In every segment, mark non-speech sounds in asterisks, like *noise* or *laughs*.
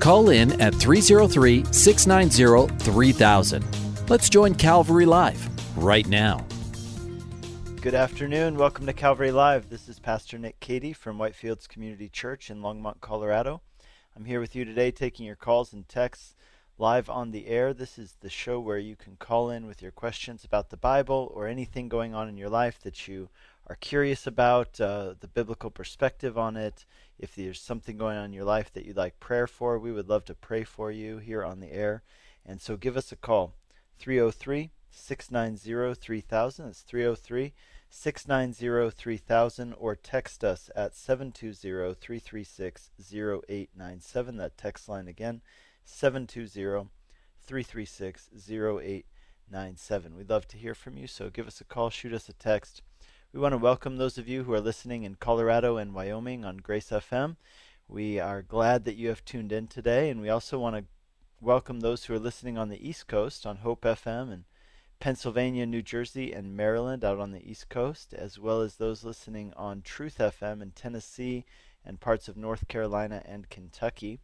Call in at 303 690 3000. Let's join Calvary Live right now. Good afternoon. Welcome to Calvary Live. This is Pastor Nick Cady from Whitefields Community Church in Longmont, Colorado. I'm here with you today taking your calls and texts live on the air. This is the show where you can call in with your questions about the Bible or anything going on in your life that you are curious about, uh, the biblical perspective on it. If there's something going on in your life that you'd like prayer for, we would love to pray for you here on the air. And so give us a call 303 690 3000. That's 303 690 3000 or text us at 720 336 0897. That text line again 720 336 0897. We'd love to hear from you, so give us a call, shoot us a text. We want to welcome those of you who are listening in Colorado and Wyoming on Grace FM. We are glad that you have tuned in today, and we also want to welcome those who are listening on the East Coast on Hope FM and Pennsylvania, New Jersey, and Maryland out on the East Coast, as well as those listening on Truth FM in Tennessee and parts of North Carolina and Kentucky.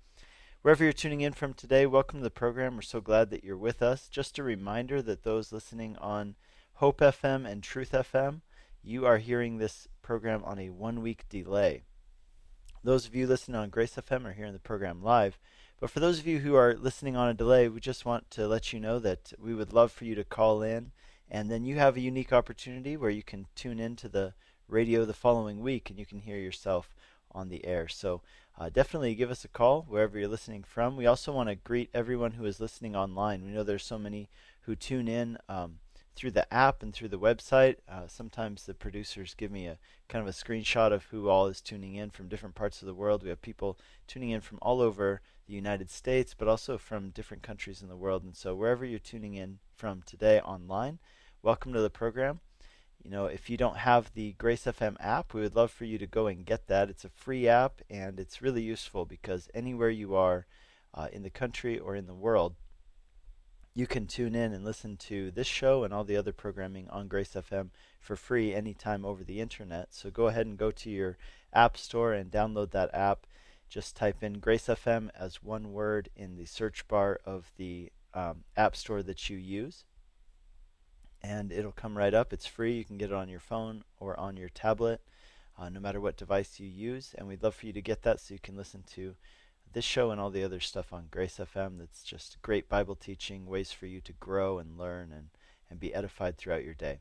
Wherever you're tuning in from today, welcome to the program. We're so glad that you're with us. Just a reminder that those listening on Hope FM and Truth FM you are hearing this program on a one week delay. Those of you listening on Grace FM are hearing the program live. But for those of you who are listening on a delay, we just want to let you know that we would love for you to call in. And then you have a unique opportunity where you can tune in to the radio the following week and you can hear yourself on the air. So uh, definitely give us a call wherever you're listening from. We also want to greet everyone who is listening online. We know there's so many who tune in. Um, through the app and through the website. Uh, sometimes the producers give me a kind of a screenshot of who all is tuning in from different parts of the world. We have people tuning in from all over the United States, but also from different countries in the world. And so wherever you're tuning in from today online, welcome to the program. You know, if you don't have the Grace FM app, we would love for you to go and get that. It's a free app and it's really useful because anywhere you are uh, in the country or in the world, you can tune in and listen to this show and all the other programming on Grace FM for free anytime over the internet. So go ahead and go to your app store and download that app. Just type in Grace FM as one word in the search bar of the um, app store that you use. And it'll come right up. It's free. You can get it on your phone or on your tablet, uh, no matter what device you use. And we'd love for you to get that so you can listen to this show and all the other stuff on Grace FM that's just great Bible teaching, ways for you to grow and learn and, and be edified throughout your day.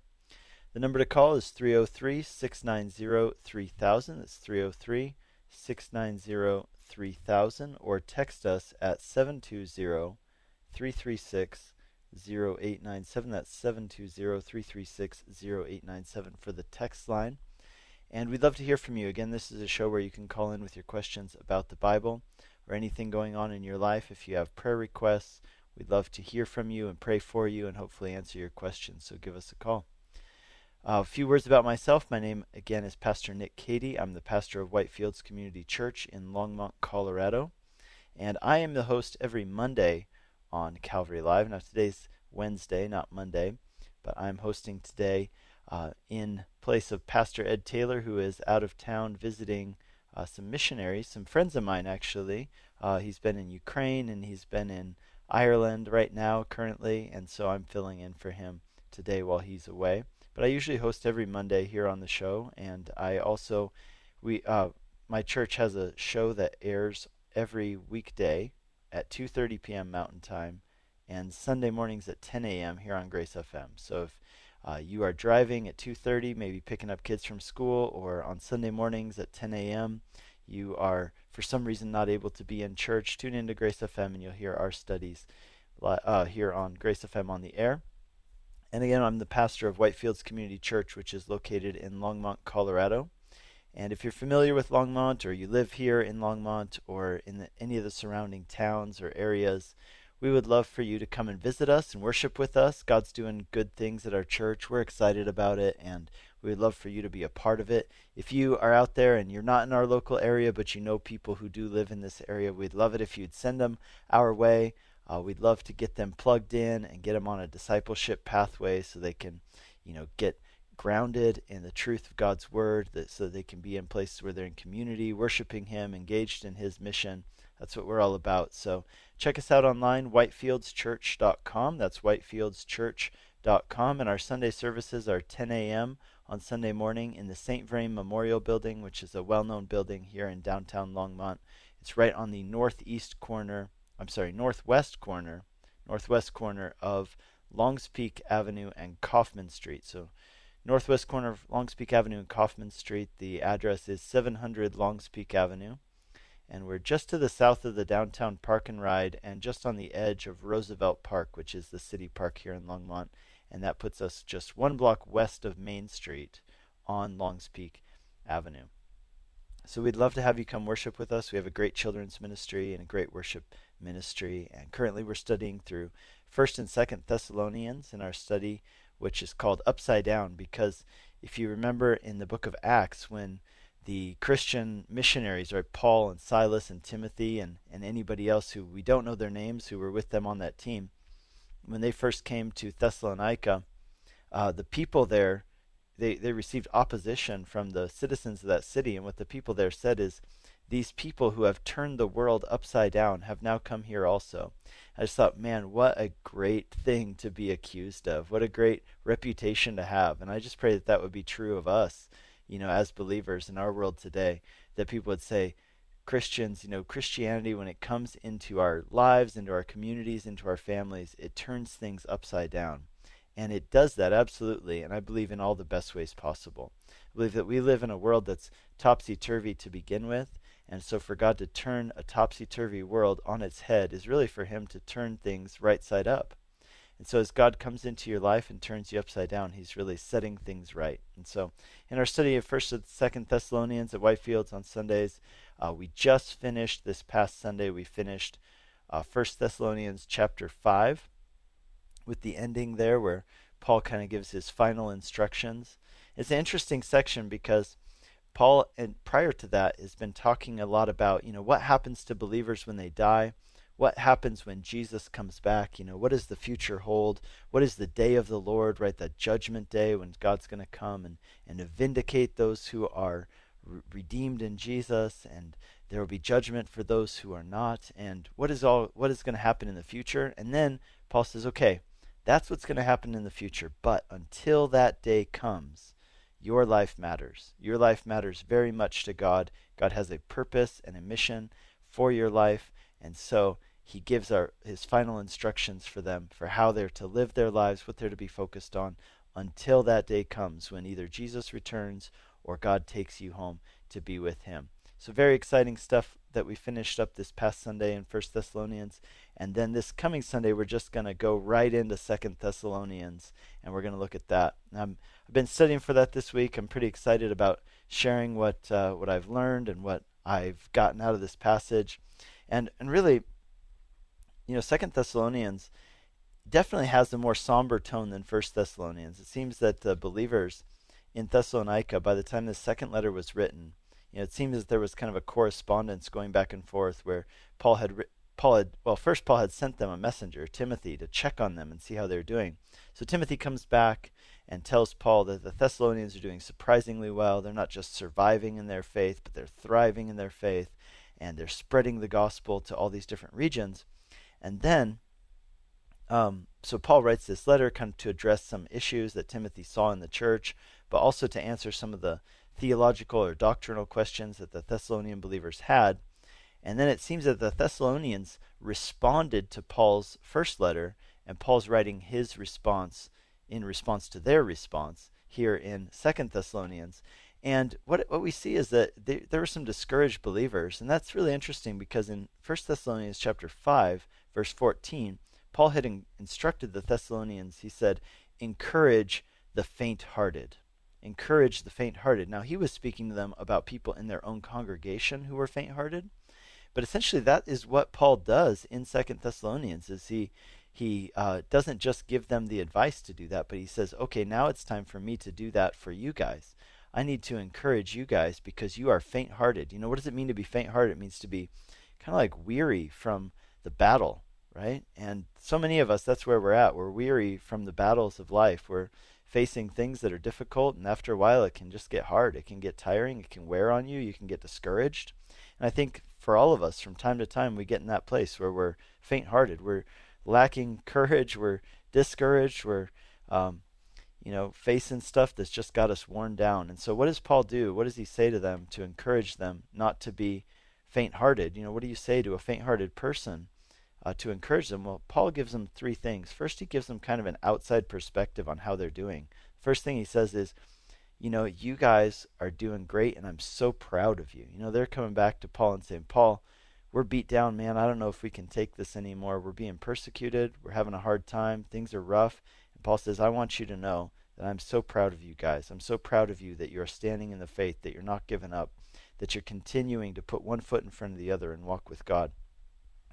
The number to call is 303 690 3000. That's 303 690 3000. Or text us at 720 336 0897. That's 720 336 0897 for the text line. And we'd love to hear from you. Again, this is a show where you can call in with your questions about the Bible or anything going on in your life. If you have prayer requests, we'd love to hear from you and pray for you and hopefully answer your questions. So give us a call. Uh, a few words about myself. My name, again, is Pastor Nick Cady. I'm the pastor of Whitefields Community Church in Longmont, Colorado. And I am the host every Monday on Calvary Live. Now, today's Wednesday, not Monday, but I'm hosting today uh, in place of Pastor Ed Taylor, who is out of town visiting uh, some missionaries, some friends of mine actually. Uh, he's been in Ukraine and he's been in Ireland right now currently, and so I'm filling in for him today while he's away. But I usually host every Monday here on the show, and I also we uh, my church has a show that airs every weekday at 2:30 p.m. Mountain Time, and Sunday mornings at 10 a.m. here on Grace FM. So if uh, you are driving at 2.30 maybe picking up kids from school or on sunday mornings at 10 a.m you are for some reason not able to be in church. Tune into grace fm and you'll hear our studies uh, here on grace fm on the air. And again i'm the pastor of whitefields community church which is located in longmont colorado. And if you're familiar with Longmont or you live here in Longmont or in the, any of the surrounding towns or areas, we would love for you to come and visit us and worship with us. God's doing good things at our church. We're excited about it and we would love for you to be a part of it. If you are out there and you're not in our local area, but you know people who do live in this area, we'd love it if you'd send them our way. Uh, we'd love to get them plugged in and get them on a discipleship pathway so they can, you know, get grounded in the truth of God's word, that so they can be in places where they're in community, worshiping Him, engaged in His mission. That's what we're all about. So check us out online, whitefieldschurch.com. That's whitefieldschurch.com. And our Sunday services are 10 a.m. on Sunday morning in the St. Vrain Memorial Building, which is a well known building here in downtown Longmont. It's right on the northeast corner, I'm sorry, northwest corner, northwest corner of Longs Peak Avenue and Coffman Street. So northwest corner of Longs Peak Avenue and Coffman Street. The address is 700 Longs Peak Avenue. And we're just to the south of the downtown park and ride and just on the edge of Roosevelt Park, which is the city park here in Longmont. And that puts us just one block west of Main Street on Longs Peak Avenue. So we'd love to have you come worship with us. We have a great children's ministry and a great worship ministry. And currently we're studying through 1st and 2nd Thessalonians in our study which is called Upside Down, because if you remember in the book of Acts, when the Christian missionaries, right, Paul and Silas and Timothy and, and anybody else who we don't know their names who were with them on that team, when they first came to Thessalonica, uh, the people there, they, they received opposition from the citizens of that city. And what the people there said is, these people who have turned the world upside down have now come here also. I just thought, man, what a great thing to be accused of. What a great reputation to have. And I just pray that that would be true of us, you know, as believers in our world today, that people would say, Christians, you know, Christianity, when it comes into our lives, into our communities, into our families, it turns things upside down. And it does that absolutely, and I believe in all the best ways possible. I believe that we live in a world that's topsy turvy to begin with, and so, for God to turn a topsy turvy world on its head is really for Him to turn things right side up. And so, as God comes into your life and turns you upside down, He's really setting things right. And so, in our study of First and Second Thessalonians at Whitefields on Sundays, uh, we just finished this past Sunday. We finished uh, First Thessalonians chapter five, with the ending there where Paul kind of gives his final instructions. It's an interesting section because Paul, and prior to that, has been talking a lot about, you know, what happens to believers when they die, what happens when Jesus comes back, you know, what does the future hold, what is the day of the Lord, right, that judgment day when God's going to come and, and vindicate those who are re- redeemed in Jesus, and there will be judgment for those who are not, and what is all what is going to happen in the future, and then Paul says, okay, that's what's going to happen in the future, but until that day comes, your life matters. Your life matters very much to God. God has a purpose and a mission for your life, and so he gives our his final instructions for them for how they're to live their lives, what they're to be focused on until that day comes when either Jesus returns or God takes you home to be with him. So very exciting stuff that we finished up this past Sunday in First Thessalonians. And then this coming Sunday we're just going to go right into Second Thessalonians and we're going to look at that. Um, I've been studying for that this week. I'm pretty excited about sharing what uh, what I've learned and what I've gotten out of this passage, and and really, you know, Second Thessalonians definitely has a more somber tone than First Thessalonians. It seems that the believers in Thessalonica, by the time the second letter was written, you know, it seems that there was kind of a correspondence going back and forth where Paul had Paul had well first Paul had sent them a messenger Timothy to check on them and see how they're doing. So Timothy comes back and tells Paul that the Thessalonians are doing surprisingly well. They're not just surviving in their faith, but they're thriving in their faith and they're spreading the gospel to all these different regions. And then, um, so Paul writes this letter kind of to address some issues that Timothy saw in the church, but also to answer some of the theological or doctrinal questions that the Thessalonian believers had. And then it seems that the Thessalonians responded to Paul's first letter, and Paul's writing his response in response to their response here in Second Thessalonians. And what what we see is that they, there were some discouraged believers, and that's really interesting because in First Thessalonians chapter five, verse fourteen, Paul had in, instructed the Thessalonians. He said, "Encourage the faint-hearted." encourage the faint hearted. Now, he was speaking to them about people in their own congregation who were faint hearted. But essentially, that is what Paul does in Second Thessalonians. Is he he uh, doesn't just give them the advice to do that, but he says, "Okay, now it's time for me to do that for you guys. I need to encourage you guys because you are faint-hearted. You know what does it mean to be faint-hearted? It means to be kind of like weary from the battle, right? And so many of us, that's where we're at. We're weary from the battles of life. We're facing things that are difficult, and after a while, it can just get hard. It can get tiring. It can wear on you. You can get discouraged. And I think for all of us, from time to time, we get in that place where we're faint hearted. We're lacking courage. We're discouraged. We're, um, you know, facing stuff that's just got us worn down. And so, what does Paul do? What does he say to them to encourage them not to be faint hearted? You know, what do you say to a faint hearted person uh, to encourage them? Well, Paul gives them three things. First, he gives them kind of an outside perspective on how they're doing. First thing he says is, you know, you guys are doing great and I'm so proud of you. You know, they're coming back to Paul and saying, Paul, we're beat down, man. I don't know if we can take this anymore. We're being persecuted. We're having a hard time. Things are rough. And Paul says, I want you to know that I'm so proud of you guys. I'm so proud of you that you're standing in the faith, that you're not giving up, that you're continuing to put one foot in front of the other and walk with God.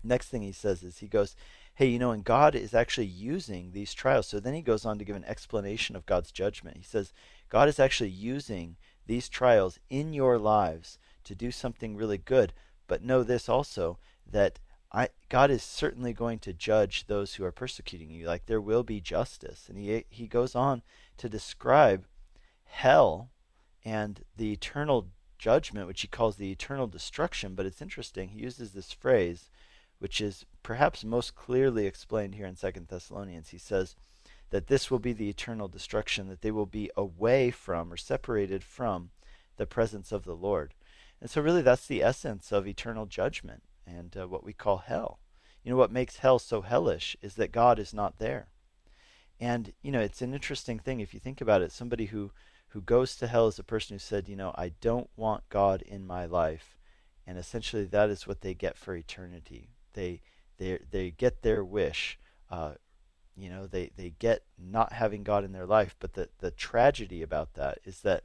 Next thing he says is, he goes, Hey, you know, and God is actually using these trials. So then he goes on to give an explanation of God's judgment. He says, God is actually using these trials in your lives to do something really good. But know this also that I, God is certainly going to judge those who are persecuting you. Like there will be justice. And he, he goes on to describe hell and the eternal judgment, which he calls the eternal destruction. But it's interesting. He uses this phrase, which is perhaps most clearly explained here in Second Thessalonians. He says, that this will be the eternal destruction, that they will be away from or separated from the presence of the Lord. And so, really, that's the essence of eternal judgment and uh, what we call hell. You know, what makes hell so hellish is that God is not there. And, you know, it's an interesting thing if you think about it. Somebody who, who goes to hell is a person who said, you know, I don't want God in my life. And essentially, that is what they get for eternity. They, they, they get their wish uh, you know they they get not having god in their life but the the tragedy about that is that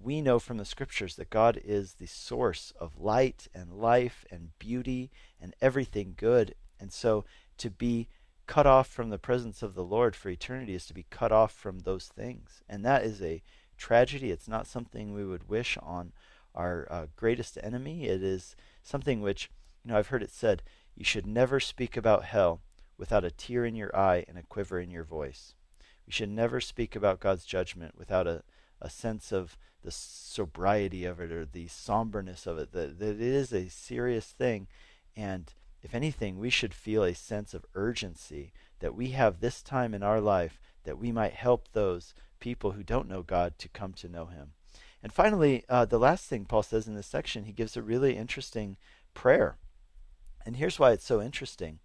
we know from the scriptures that god is the source of light and life and beauty and everything good. And so to be cut off from the presence of the lord for eternity is to be cut off from those things. And that is a tragedy. It's not something we would wish on our uh, greatest enemy. It is something which you know i've heard it said you should never speak about hell without a tear in your eye and a quiver in your voice. We should never speak about God's judgment without a, a sense of the sobriety of it or the somberness of it, that, that it is a serious thing. And if anything, we should feel a sense of urgency that we have this time in our life that we might help those people who don't know God to come to know Him. And finally, uh, the last thing Paul says in this section, he gives a really interesting prayer. And here's why it's so interesting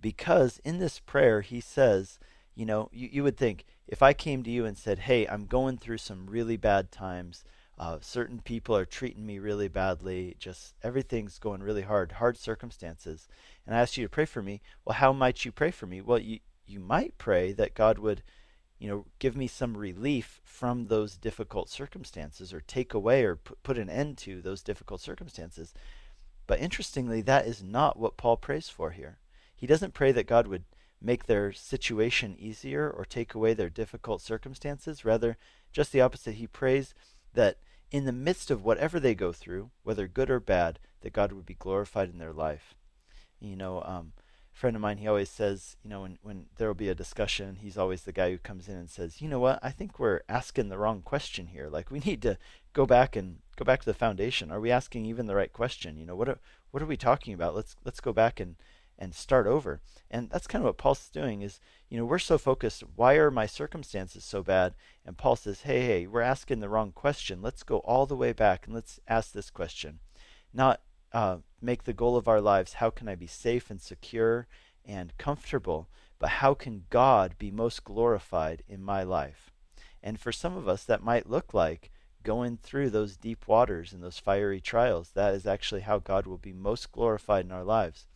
because in this prayer he says, you know, you, you would think if I came to you and said, hey, I'm going through some really bad times, uh, certain people are treating me really badly, just everything's going really hard, hard circumstances, and I asked you to pray for me, well, how might you pray for me? Well, you, you might pray that God would you know, give me some relief from those difficult circumstances or take away or put, put an end to those difficult circumstances. But interestingly, that is not what Paul prays for here. He doesn't pray that God would make their situation easier or take away their difficult circumstances. Rather, just the opposite. He prays that in the midst of whatever they go through, whether good or bad, that God would be glorified in their life. You know, um, a friend of mine, he always says, you know, when, when there will be a discussion, he's always the guy who comes in and says, you know what, I think we're asking the wrong question here. Like we *laughs* need to go back and go back to the foundation. Are we asking even the right question? You know, what are, what are we talking about? Let's let's go back and and start over. And that's kind of what Paul's doing is, you know, we're so focused, why are my circumstances so bad? And Paul says, hey, hey, we're asking the wrong question. Let's go all the way back and let's ask this question. Not uh, make the goal of our lives, how can I be safe and secure and comfortable, but how can God be most glorified in my life? And for some of us, that might look like going through those deep waters and those fiery trials. That is actually how God will be most glorified in our lives.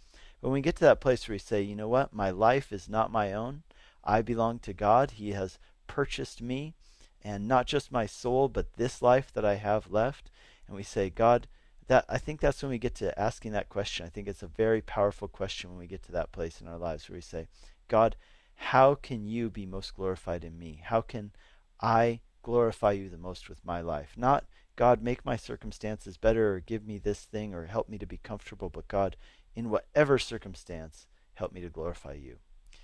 When we get to that place where we say, you know what, my life is not my own, I belong to God, He has purchased me, and not just my soul, but this life that I have left. And we say, God, that I think that's when we get to asking that question. I think it's a very powerful question when we get to that place in our lives where we say, God, how can you be most glorified in me? How can I glorify you the most with my life? Not, God, make my circumstances better or give me this thing or help me to be comfortable, but God, in whatever circumstance, help me to glorify you.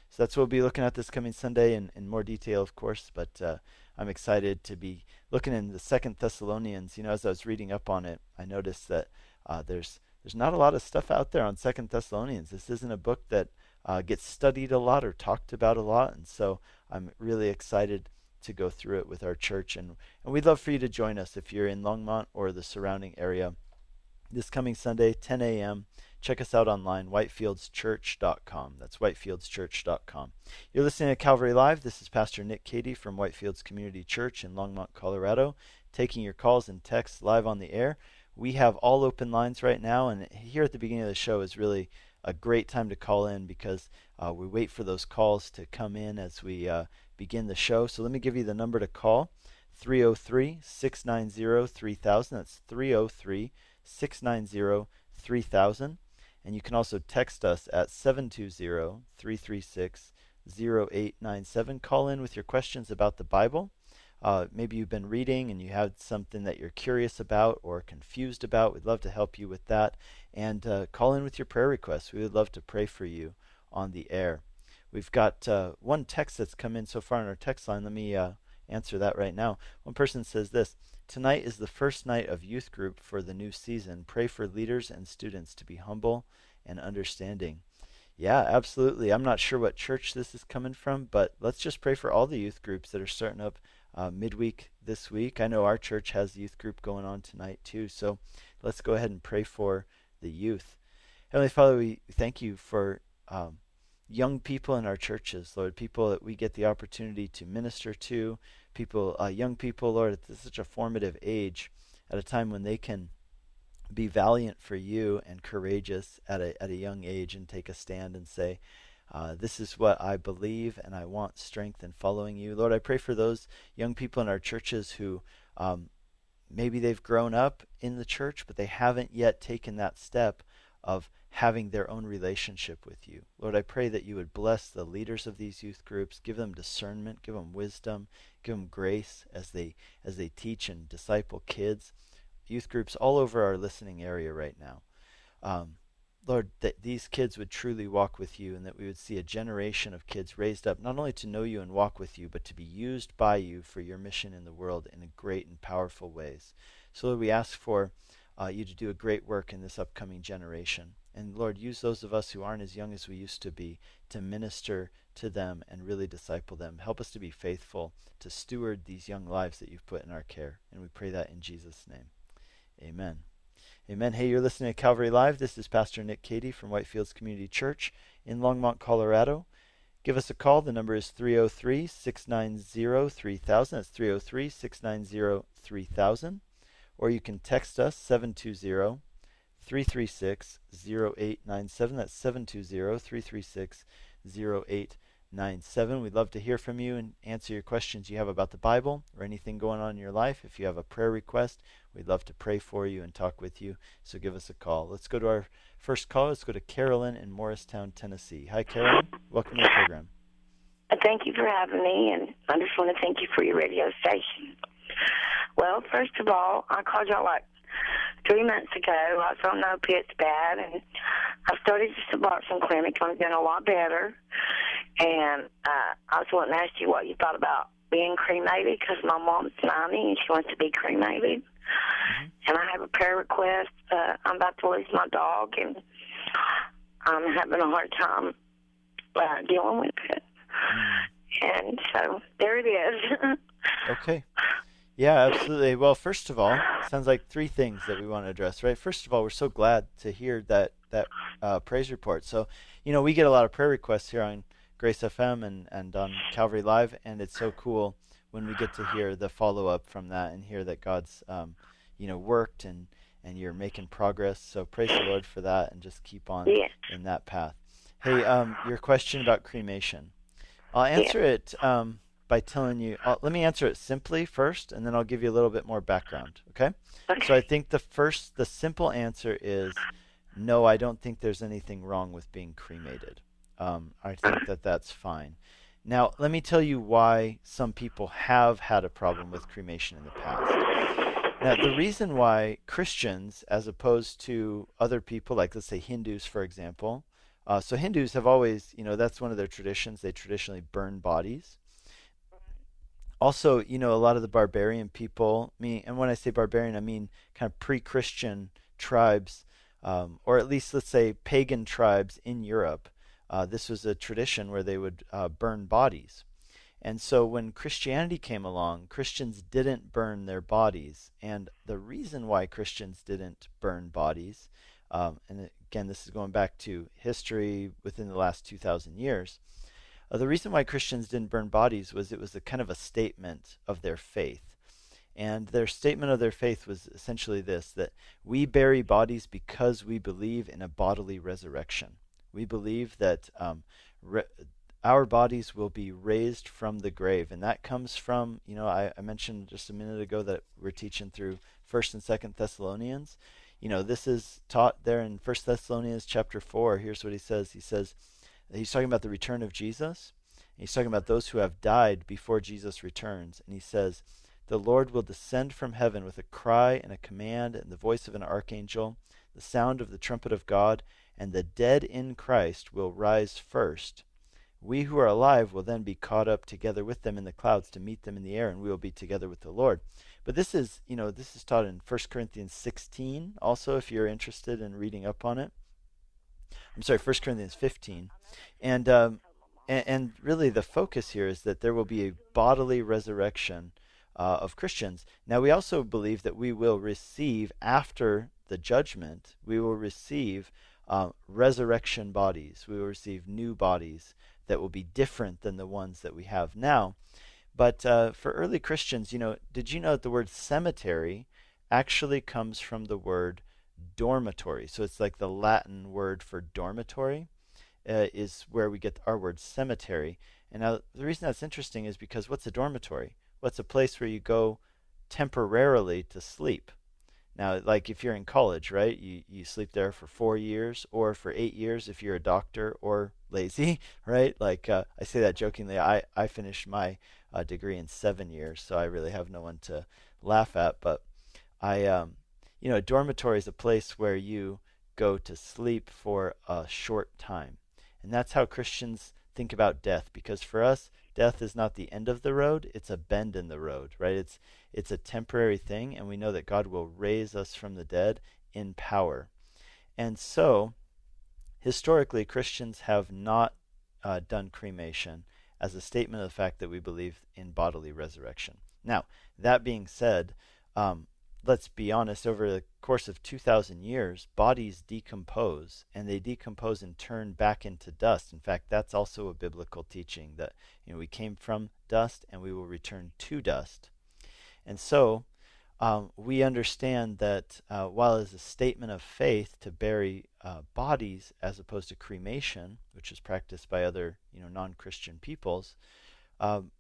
So that's what we'll be looking at this coming Sunday in, in more detail, of course. But uh, I'm excited to be looking in the Second Thessalonians. You know, as I was reading up on it, I noticed that uh, there's there's not a lot of stuff out there on Second Thessalonians. This isn't a book that uh, gets studied a lot or talked about a lot, and so I'm really excited to go through it with our church. And, and we'd love for you to join us if you're in Longmont or the surrounding area this coming Sunday, 10 a.m. Check us out online, whitefieldschurch.com. That's whitefieldschurch.com. You're listening to Calvary Live. This is Pastor Nick Cady from Whitefields Community Church in Longmont, Colorado, taking your calls and texts live on the air. We have all open lines right now, and here at the beginning of the show is really a great time to call in because uh, we wait for those calls to come in as we uh, begin the show. So let me give you the number to call 303 690 3000. That's 303 690 3000. And you can also text us at 720 336 0897. Call in with your questions about the Bible. Uh, maybe you've been reading and you have something that you're curious about or confused about. We'd love to help you with that. And uh, call in with your prayer requests. We would love to pray for you on the air. We've got uh, one text that's come in so far on our text line. Let me uh, answer that right now. One person says this Tonight is the first night of youth group for the new season. Pray for leaders and students to be humble and understanding. Yeah, absolutely. I'm not sure what church this is coming from, but let's just pray for all the youth groups that are starting up uh, midweek this week. I know our church has youth group going on tonight too, so let's go ahead and pray for the youth. Heavenly Father, we thank you for um, young people in our churches, Lord, people that we get the opportunity to minister to, people, uh, young people, Lord, at such a formative age, at a time when they can be valiant for you and courageous at a at a young age and take a stand and say, uh, "This is what I believe, and I want strength in following you." Lord, I pray for those young people in our churches who um, maybe they've grown up in the church, but they haven't yet taken that step of having their own relationship with you. Lord, I pray that you would bless the leaders of these youth groups, give them discernment, give them wisdom, give grace as they as they teach and disciple kids. Youth groups all over our listening area right now. Um, Lord, that these kids would truly walk with you and that we would see a generation of kids raised up not only to know you and walk with you, but to be used by you for your mission in the world in great and powerful ways. So, Lord, we ask for uh, you to do a great work in this upcoming generation. And Lord, use those of us who aren't as young as we used to be to minister to them and really disciple them. Help us to be faithful to steward these young lives that you've put in our care. And we pray that in Jesus' name. Amen. Amen. Hey, you're listening to Calvary Live. This is Pastor Nick Cady from Whitefields Community Church in Longmont, Colorado. Give us a call. The number is 303 690 3000. That's 303 690 3000. Or you can text us 720 336 0897. That's 720 336 0897. We'd love to hear from you and answer your questions you have about the Bible or anything going on in your life. If you have a prayer request, we'd love to pray for you and talk with you. So give us a call. Let's go to our first call. Let's go to Carolyn in Morristown, Tennessee. Hi, Carolyn. Welcome to the program. Uh, thank you for having me, and I just want to thank you for your radio station. Well, first of all, I called y'all like three months ago. I was on opiates bad, and I started the Suboxone clinic. I'm doing a lot better. And uh, I was wanting to ask you what you thought about being cremated because my mom's 90 and she wants to be cremated. Mm-hmm. And I have a prayer request. Uh, I'm about to lose my dog, and I'm having a hard time uh, dealing with it. Mm-hmm. And so there it is. *laughs* okay. Yeah, absolutely. Well, first of all, sounds like three things that we want to address, right? First of all, we're so glad to hear that that uh, praise report. So, you know, we get a lot of prayer requests here on Grace FM and and on Calvary Live, and it's so cool when we get to hear the follow up from that and hear that God's, um, you know, worked and and you're making progress. So praise the Lord for that, and just keep on in that path. Hey, um, your question about cremation, I'll answer it. Um, by telling you. Uh, let me answer it simply first, and then I'll give you a little bit more background. Okay? Okay. So I think the first, the simple answer is no. I don't think there's anything wrong with being cremated. Um, I think that that's fine. Now, let me tell you why some people have had a problem with cremation in the past. Now, the reason why Christians, as opposed to other people, like let's say Hindus, for example, uh, so Hindus have always, you know, that's one of their traditions. They traditionally burn bodies. Also, you know, a lot of the barbarian people, me, and when I say barbarian, I mean kind of pre-Christian tribes, um, or at least let's say pagan tribes in Europe. Uh, this was a tradition where they would uh, burn bodies. And so when Christianity came along, Christians didn't burn their bodies. And the reason why Christians didn't burn bodies, um, and again, this is going back to history within the last 2,000 years, uh, the reason why Christians didn't burn bodies was it was a kind of a statement of their faith. And their statement of their faith was essentially this that we bury bodies because we believe in a bodily resurrection. We believe that um, re- our bodies will be raised from the grave. And that comes from, you know, I, I mentioned just a minute ago that we're teaching through 1st and 2nd Thessalonians. You know, this is taught there in 1st Thessalonians chapter 4. Here's what he says. He says, he's talking about the return of Jesus. He's talking about those who have died before Jesus returns. And he says, The Lord will descend from heaven with a cry and a command and the voice of an archangel, the sound of the trumpet of God, and the dead in Christ will rise first. We who are alive will then be caught up together with them in the clouds to meet them in the air, and we will be together with the Lord. But this is, you know, this is taught in 1 Corinthians 16, also, if you're interested in reading up on it. I'm sorry, 1 Corinthians 15. And, um, and, and, really, the focus here is that there will be a bodily resurrection uh, of Christians. Now, we also believe that we will receive, after the judgment, we will receive uh, resurrection bodies. We will receive new bodies that will be different than the ones that we have now. But uh, for early Christians, you know, did you know that the word cemetery actually comes from the word dormitory? So it's like the Latin word for dormitory uh, is where we get our word cemetery. And now the reason that's interesting is because what's a dormitory? What's a place where you go temporarily to sleep? Now, like if you're in college, right, you, you sleep there for four years or for eight years if you're a doctor or lazy, *laughs* right? Like uh, I say that jokingly. I, I finished my uh, degree in seven years, so I really have no one to laugh at. But I, um, you know, a dormitory is a place where you go to sleep for a short time. And that's how Christians think about death because for us, death is not the end of the road, it's a bend in the road, right? It's it's a temporary thing and we know that God will raise us from the dead in power. And so, historically Christians have not uh, done cremation as a statement of the fact that we believe in bodily resurrection. Now, that being said, um, let's be honest, over the course of 2,000 years, bodies decompose and they decompose and turn back into dust. In fact, that's also a biblical teaching that you know we came from dust and we will return to dust. And so um, we understand that uh, while it's a statement of faith to bury uh, bodies as opposed to cremation, which is practiced by other you know non-Christian peoples, um,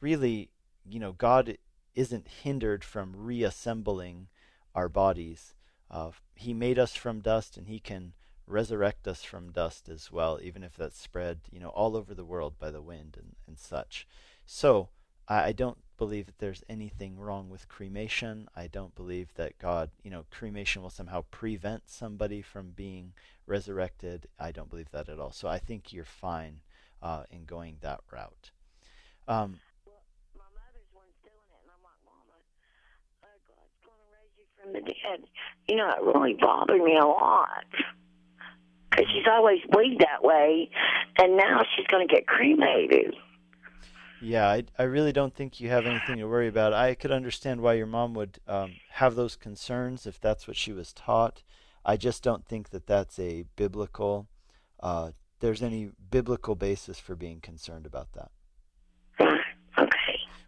really, you know, God isn't hindered from reassembling our bodies. Uh, he made us from dust, and He can resurrect us from dust as well, even if that's spread, you know, all over the world by the wind and, and such. So I, I don't believe that there's anything wrong with cremation. I don't believe that God, you know, cremation will somehow prevent somebody from being resurrected. I don't believe that at all. So I think you're fine uh, in going that route. Um, from the dead. You know, it really bothered me a lot. Because she's always weighed that way, and now she's going to get cremated. Yeah, I, I really don't think you have anything to worry about. I could understand why your mom would um, have those concerns if that's what she was taught. I just don't think that that's a biblical, uh, there's any biblical basis for being concerned about that.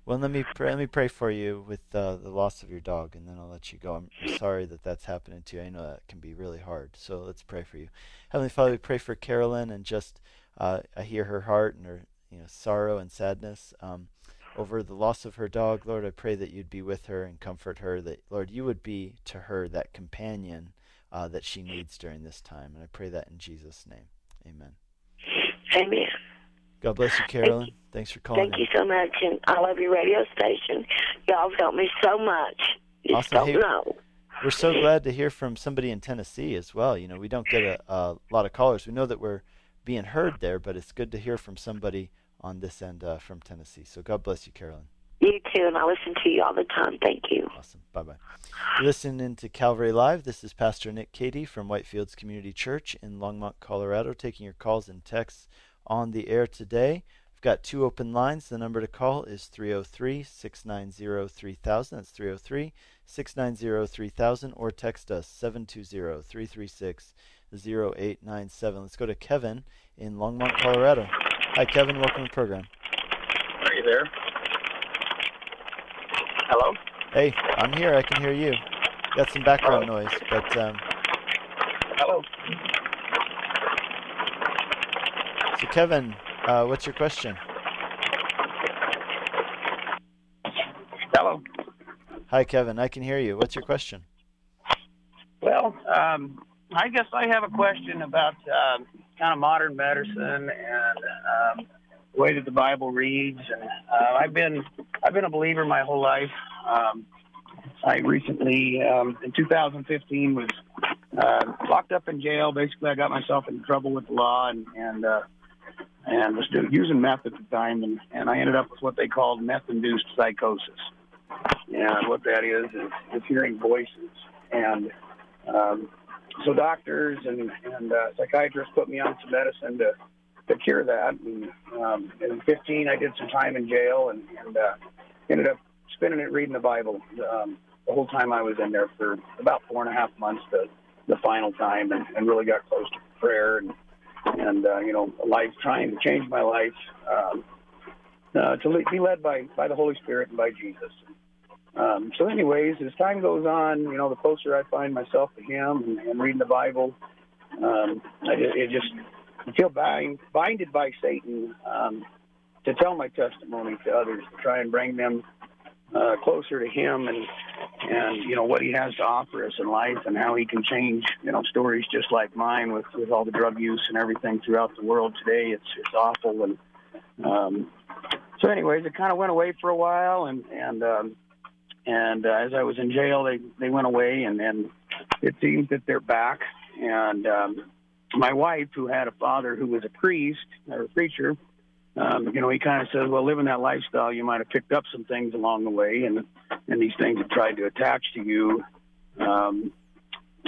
Well, let me pray, let me pray for you with uh, the loss of your dog, and then I'll let you go. I'm sorry that that's happening to you. I know that can be really hard. So let's pray for you, Heavenly Father. We pray for Carolyn, and just uh, I hear her heart and her you know sorrow and sadness. Um, over the loss of her dog. Lord, I pray that you'd be with her and comfort her, that, Lord, you would be to her that companion uh, that she needs during this time. And I pray that in Jesus' name. Amen. Amen. God bless you, Carolyn. Thanks for calling. Thank you so much, and I love your radio station. Y'all have helped me so much. You Awesome. don't Hey- know. We're so glad to hear from somebody in Tennessee as well. You know, we don't get a, a lot of callers. We know that we're being heard there, but it's good to hear from somebody on this end uh, from Tennessee. So God bless you, Carolyn. You too, and I listen to you all the time. Thank you. Awesome. Bye bye. Listening to Calvary Live. This is Pastor Nick Cady from Whitefields Community Church in Longmont, Colorado, taking your calls and texts on the air today. We've got two open lines. The number to call is 303 690 3000. That's 303 690 3000, or text us 720 336 0897. Let's go to Kevin in Longmont, Colorado. Hi, Kevin. Welcome to the program. Are you there? Hello? Hey, I'm here. I can hear you. Got some background noise, but um, Hello? So, Kevin, uh, what's your question? Hello? Hi, Kevin. I can hear you. What's your question? Well, um, I guess I have a question about um, kind of modern medicine and um, the way that the Bible reads. And uh, I've been I've been a believer my whole life. Um, I recently, um, in 2015, was uh, locked up in jail. Basically, I got myself in trouble with the law and and uh, and was doing, using meth at the time, and, and I ended up with what they called meth-induced psychosis. And what that is is, is hearing voices and um, so doctors and, and uh, psychiatrists put me on some medicine to, to cure that. And um, in 15, I did some time in jail and, and uh, ended up spending it reading the Bible um, the whole time I was in there for about four and a half months, the, the final time, and, and really got close to prayer and, and uh, you know, life trying to change my life um, uh, to le- be led by, by the Holy Spirit and by Jesus. Um, so, anyways, as time goes on, you know, the closer I find myself to Him and, and reading the Bible, um, I, ju- it just I feel bind, binded by Satan um, to tell my testimony to others, to try and bring them uh, closer to Him and and you know what He has to offer us in life and how He can change you know stories just like mine with with all the drug use and everything throughout the world today. It's it's awful and um, so, anyways, it kind of went away for a while and and um, and uh, as I was in jail, they they went away, and and it seems that they're back. And um, my wife, who had a father who was a priest or a preacher, um, you know, he kind of says, "Well, living that lifestyle, you might have picked up some things along the way, and and these things have tried to attach to you." Um,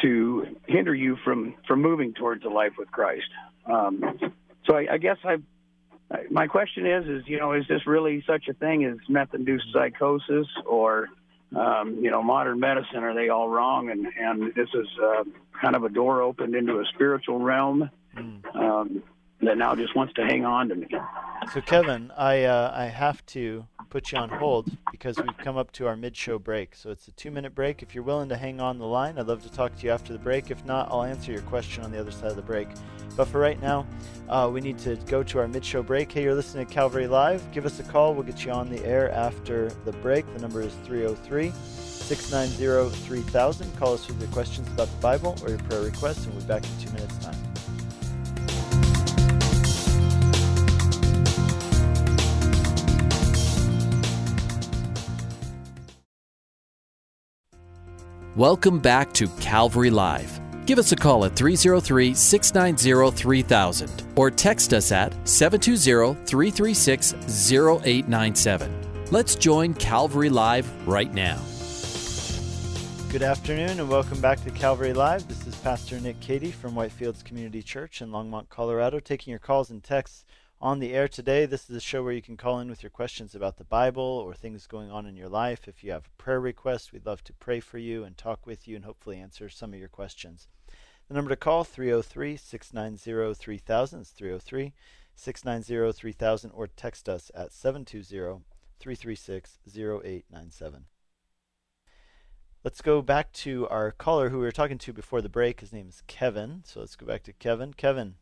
to hinder you from from moving towards a life with Christ. Um, so I, I guess I, I, my question is, is you know, is this really such a thing as meth-induced psychosis, or um, you know, modern medicine? Are they all wrong? And and this is uh, kind of a door opened into a spiritual realm um, that now just wants to hang on to me. So, Kevin, I uh, I have to put you on hold because we've come up to our mid-show break. So it's a two-minute break. If you're willing to hang on the line, I'd love to talk to you after the break. If not, I'll answer your question on the other side of the break. But for right now, uh, we need to go to our mid-show break. Hey, you're listening to Calvary Live. Give us a call. We'll get you on the air after the break. The number is 303 690 3000. Call us with your questions about the Bible or your prayer requests, and we'll be back in two minutes' time. Welcome back to Calvary Live. Give us a call at 303 690 3000 or text us at 720 336 0897. Let's join Calvary Live right now. Good afternoon and welcome back to Calvary Live. This is Pastor Nick Cady from Whitefields Community Church in Longmont, Colorado, taking your calls and texts on the air today. This is a show where you can call in with your questions about the Bible or things going on in your life. If you have a prayer request, we'd love to pray for you and talk with you and hopefully answer some of your questions. The number to call 303 690 3000 is 303 690 3000 or text us at 720 336 0897. Let's go back to our caller who we were talking to before the break. His name is Kevin. So let's go back to Kevin. Kevin,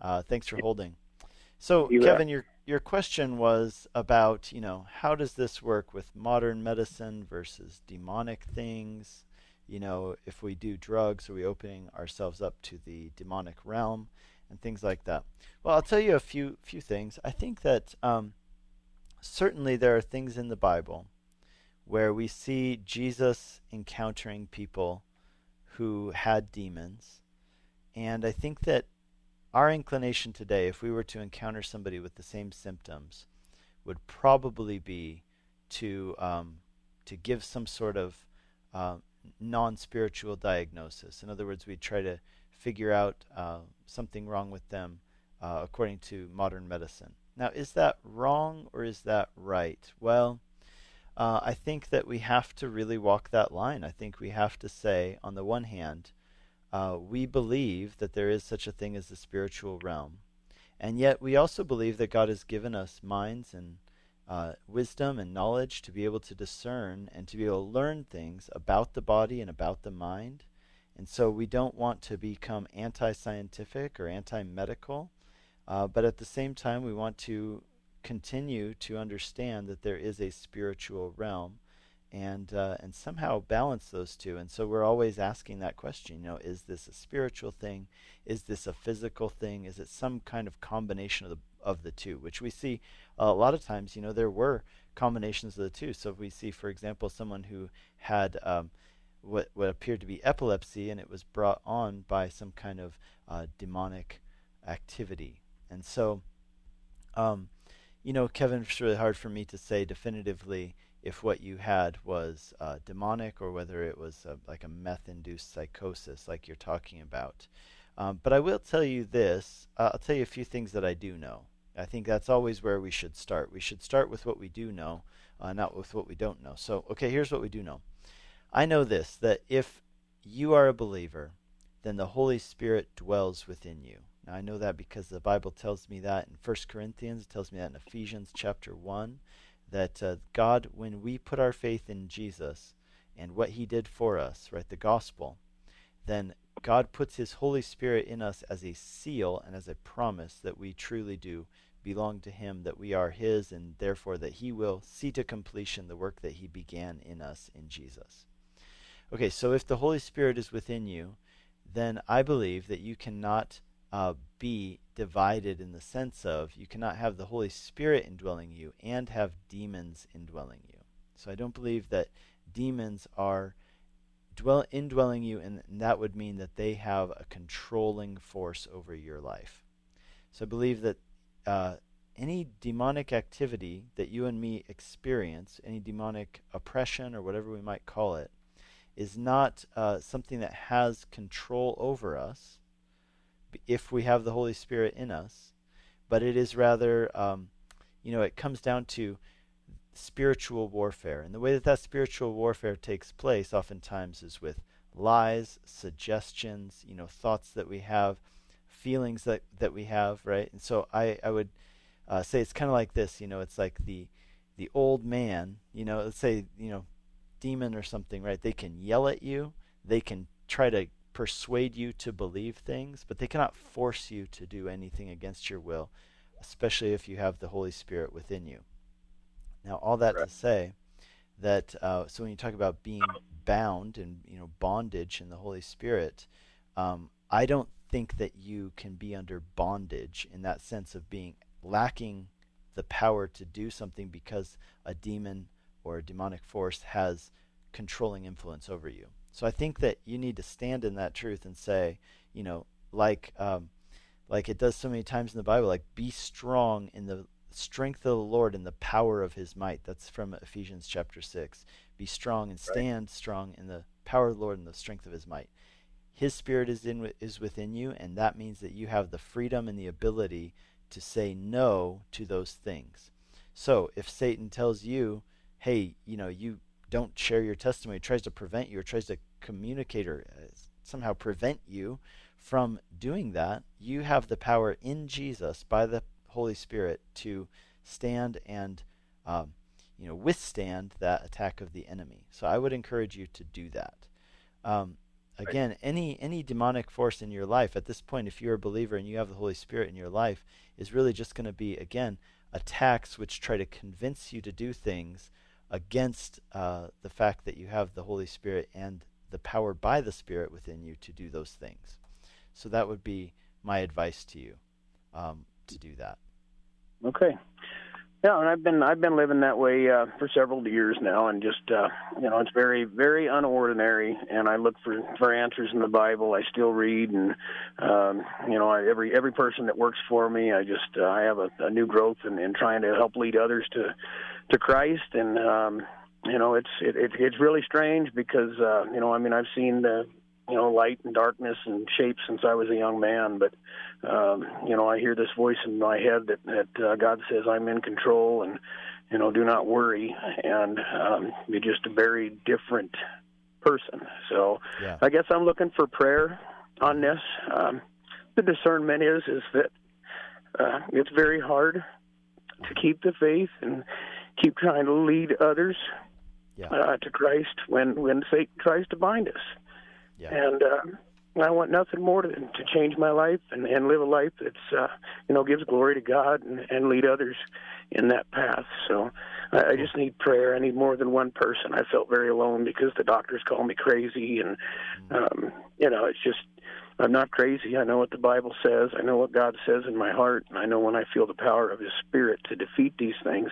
uh, thanks for holding. So, You. Kevin, your your question was about, you know, how does this work with modern medicine versus demonic things? You know, if we do drugs, are we opening ourselves up to the demonic realm and things like that? Well, I'll tell you a few few things. I think that um, certainly there are things in the Bible where we see Jesus encountering people who had demons, and I think that our inclination today, if we were to encounter somebody with the same symptoms, would probably be to um, to give some sort of uh, non-spiritual diagnosis. In other words, we'd try to figure out uh, something wrong with them uh, according to modern medicine. Now, is that wrong or is that right? Well, uh, I think that we have to really walk that line. I think we have to say, on the one hand, uh, we believe that there is such a thing as the spiritual realm. And yet, we also believe that God has given us minds and uh, wisdom and knowledge to be able to discern and to be able to learn things about the body and about the mind. And so, we don't want to become anti scientific or anti medical, uh, but at the same time, we want to continue to understand that there is a spiritual realm and uh, and somehow balance those two. And so we're always asking that question. You know, is this a spiritual thing? Is this a physical thing? Is it some kind of combination of the of the two? Which we see a lot of times. You know, there were combinations of the two. So if we see, for example, someone who had um, what what appeared to be epilepsy, and it was brought on by some kind of uh, demonic activity. And so, um, you know, Kevin, it's really hard for me to say definitively if what you had was uh, demonic or whether it was a, like a meth induced psychosis, like you're talking about. Um, but I will tell you this uh, I'll tell you a few things that I do know. I think that's always where we should start. We should start with what we do know, uh, not with what we don't know. So, okay, here's what we do know. I know this that if you are a believer, then the Holy Spirit dwells within you. Now, I know that because the Bible tells me that in 1 Corinthians, it tells me that in Ephesians chapter 1 that uh, God, when we put our faith in Jesus and what He did for us, right, the gospel, then God puts His Holy Spirit in us as a seal and as a promise that we truly do belong to Him, that we are His, and therefore that He will see to completion the work that He began in us in Jesus. Okay, so if the Holy Spirit is within you, then I believe that you cannot uh, be divided in the sense of you cannot have the Holy Spirit indwelling you and have demons indwelling you. So I don't believe that demons are dwell indwelling you, and, that would mean that they have a controlling force over your life. So I believe that uh, any demonic activity that you and me experience, any demonic oppression or whatever we might call it, is not uh, something that has control over us if we have the Holy Spirit in us, but it is rather, um, you know, it comes down to spiritual warfare. And the way that that spiritual warfare takes place oftentimes is with lies, suggestions, you know, thoughts that we have, feelings that, that we have, right? And so I, I would uh, say it's kind of like this, you know, it's like the the old man, you know, let's say, you know, demon or something, right? They can yell at you, they can try to persuade you to believe things, but they cannot force you to do anything against your will, especially if you have the Holy Spirit within you. Now, all that right. to say that uh, so when you talk about being bound and you know bondage in the Holy Spirit, um, I don't think that you can be under bondage in that sense of being lacking the power to do something because a demon or a demonic force has controlling influence over you. So I think that you need to stand in that truth and say, you know, like um, like it does so many times in the Bible, like be strong in the strength of the Lord and the power of His might. That's from Ephesians chapter six. Be strong and stand right. strong in the power of the Lord and the strength of His might. His Spirit is in is within you, and that means that you have the freedom and the ability to say no to those things. So if Satan tells you, "Hey, you know, you don't share your testimony, tries to prevent you or tries to communicate or uh, somehow prevent you from doing that, you have the power in Jesus by the Holy Spirit to stand and um, you know withstand that attack of the enemy. So I would encourage you to do that. Um, again, any any demonic force in your life at this point, if you're a believer and you have the Holy Spirit in your life, is really just going to be again attacks which try to convince you to do things against uh, the fact that you have the Holy Spirit and the power by the Spirit within you to do those things. So that would be my advice to you um, to do that. Okay. Yeah, and I've been I've been living that way uh, for several years now, and just uh, you know, it's very very unordinary. And I look for for answers in the Bible. I still read, and um, you know, I, every every person that works for me, I just uh, I have a, a new growth in, in trying to help lead others to to Christ, and um, you know, it's it, it, it's really strange because uh, you know, I mean, I've seen the you know light and darkness and shapes since I was a young man. But um, you know, I hear this voice in my head that that uh, God says I'm in control and you know do not worry and um, be just a very different person. So yeah. I guess I'm looking for prayer on this. Um, the discernment is is that uh, it's very hard to keep the faith and keep trying to lead others yeah. uh, to Christ when when Satan tries to bind us. Yeah. And uh, I want nothing more than to change my life and, and live a life that's uh, you know gives glory to God and, and lead others in that path. So I, I just need prayer. I need more than one person. I felt very alone because the doctors call me crazy, and mm. um, you know it's just I'm not crazy. I know what the Bible says. I know what God says in my heart, and I know when I feel the power of His Spirit to defeat these things.